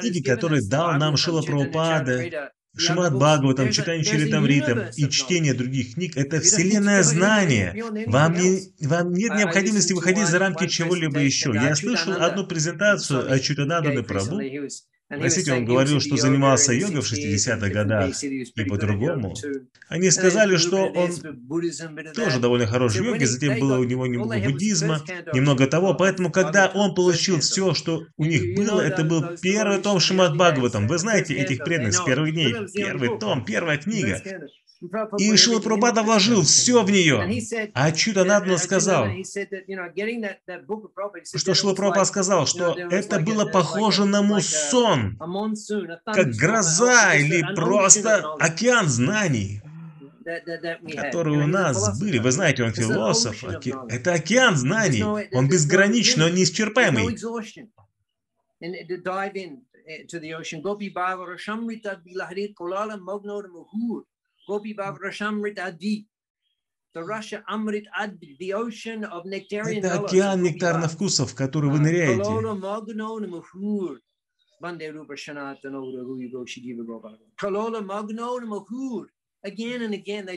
Книги, которые дал нам Шила Прабхупада, Шимат Бхагаватам, читание Чаритамритам и чтение других книг – это вселенное знание. Вам, не, вам нет необходимости выходить за рамки чего-либо еще. Я слышал одну презентацию о Читананду Прабhu, Простите, он говорил, что занимался йогой в 60-х годах. и по-другому. Они сказали, что он тоже довольно хороший йоги, затем было у него немного буддизма, немного того, поэтому когда он получил все, что у них было, это был первый том Шимат Бхагаватам. Вы знаете этих преданных с первых дней. Первый том, первая книга. И Шила Прабхупада вложил все в нее. А чудо Надна сказал, что Шила Прабхупада сказал, что это было похоже на муссон, как гроза или просто океан знаний которые у нас были. Вы знаете, он философ. Оке... Это океан знаний. Он безграничный, он неисчерпаемый. Gopi Bhavrashamrit Adi. Это океан нектарных вкусов, в который вы ныряете.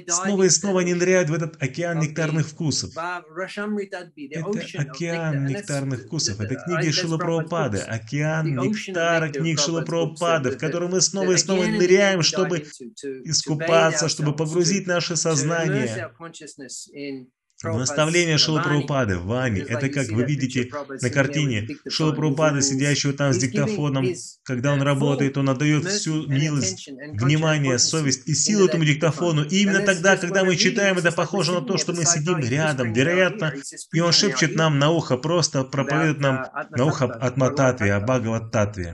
Снова и снова они ныряют в этот океан нектарных вкусов. Это океан нектарных вкусов. Это книги Шила Прабхупады, океан нектара книг Шила Прабхупады, в котором мы снова и снова ныряем, чтобы искупаться, чтобы погрузить наше сознание Наставление Шилапрабхупады в Ване – это как вы видите на картине Шилапрабхупада, сидящего там с диктофоном. Когда он работает, он отдает всю милость, внимание, совесть и силу этому диктофону. И именно тогда, когда мы читаем, это похоже на то, что мы сидим рядом, вероятно, и он шепчет нам на ухо, просто проповедует нам на ухо от Мататви, о Бхагават Татве.